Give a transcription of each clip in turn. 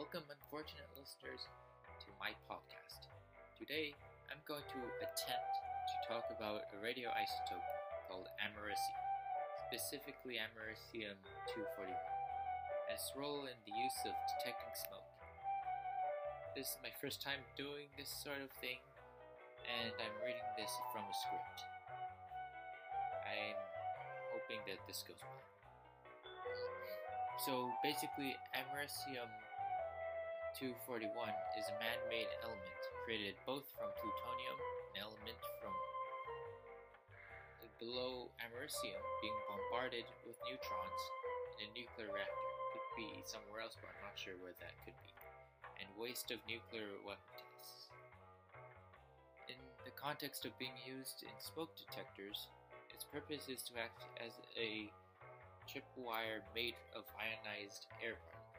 Welcome, unfortunate listeners, to my podcast. Today, I'm going to attempt to talk about a radioisotope called americium, specifically americium 241, and its role in the use of detecting smoke. This is my first time doing this sort of thing, and I'm reading this from a script. I'm hoping that this goes well. So basically, americium 241 is a man-made element created both from plutonium, an element from below americium being bombarded with neutrons in a nuclear reactor. Could be somewhere else, but I'm not sure where that could be. And waste of nuclear weapon tests. In the context of being used in smoke detectors, its purpose is to act as a tripwire made of ionized air particles.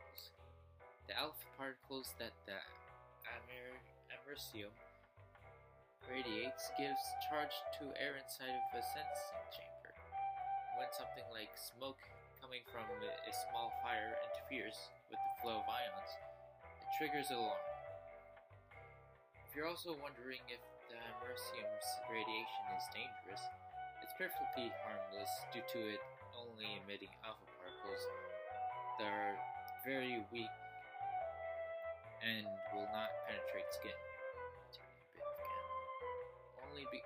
The alpha particles that the amer- americium radiates gives charge to air inside of a sensing chamber. When something like smoke coming from a small fire interferes with the flow of ions, it triggers an alarm. If you're also wondering if the americium's radiation is dangerous, it's perfectly harmless due to it only emitting alpha particles that are very weak and will not penetrate skin. Only be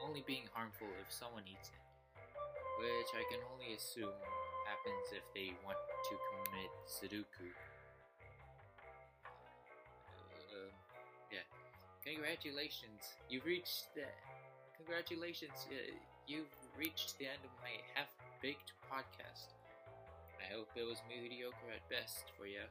only being harmful if someone eats it, which I can only assume happens if they want to commit Sudoku. Uh, yeah. Congratulations, you've reached the. Congratulations, uh, you've reached the end of my half-baked podcast. I hope it was mediocre at best for you.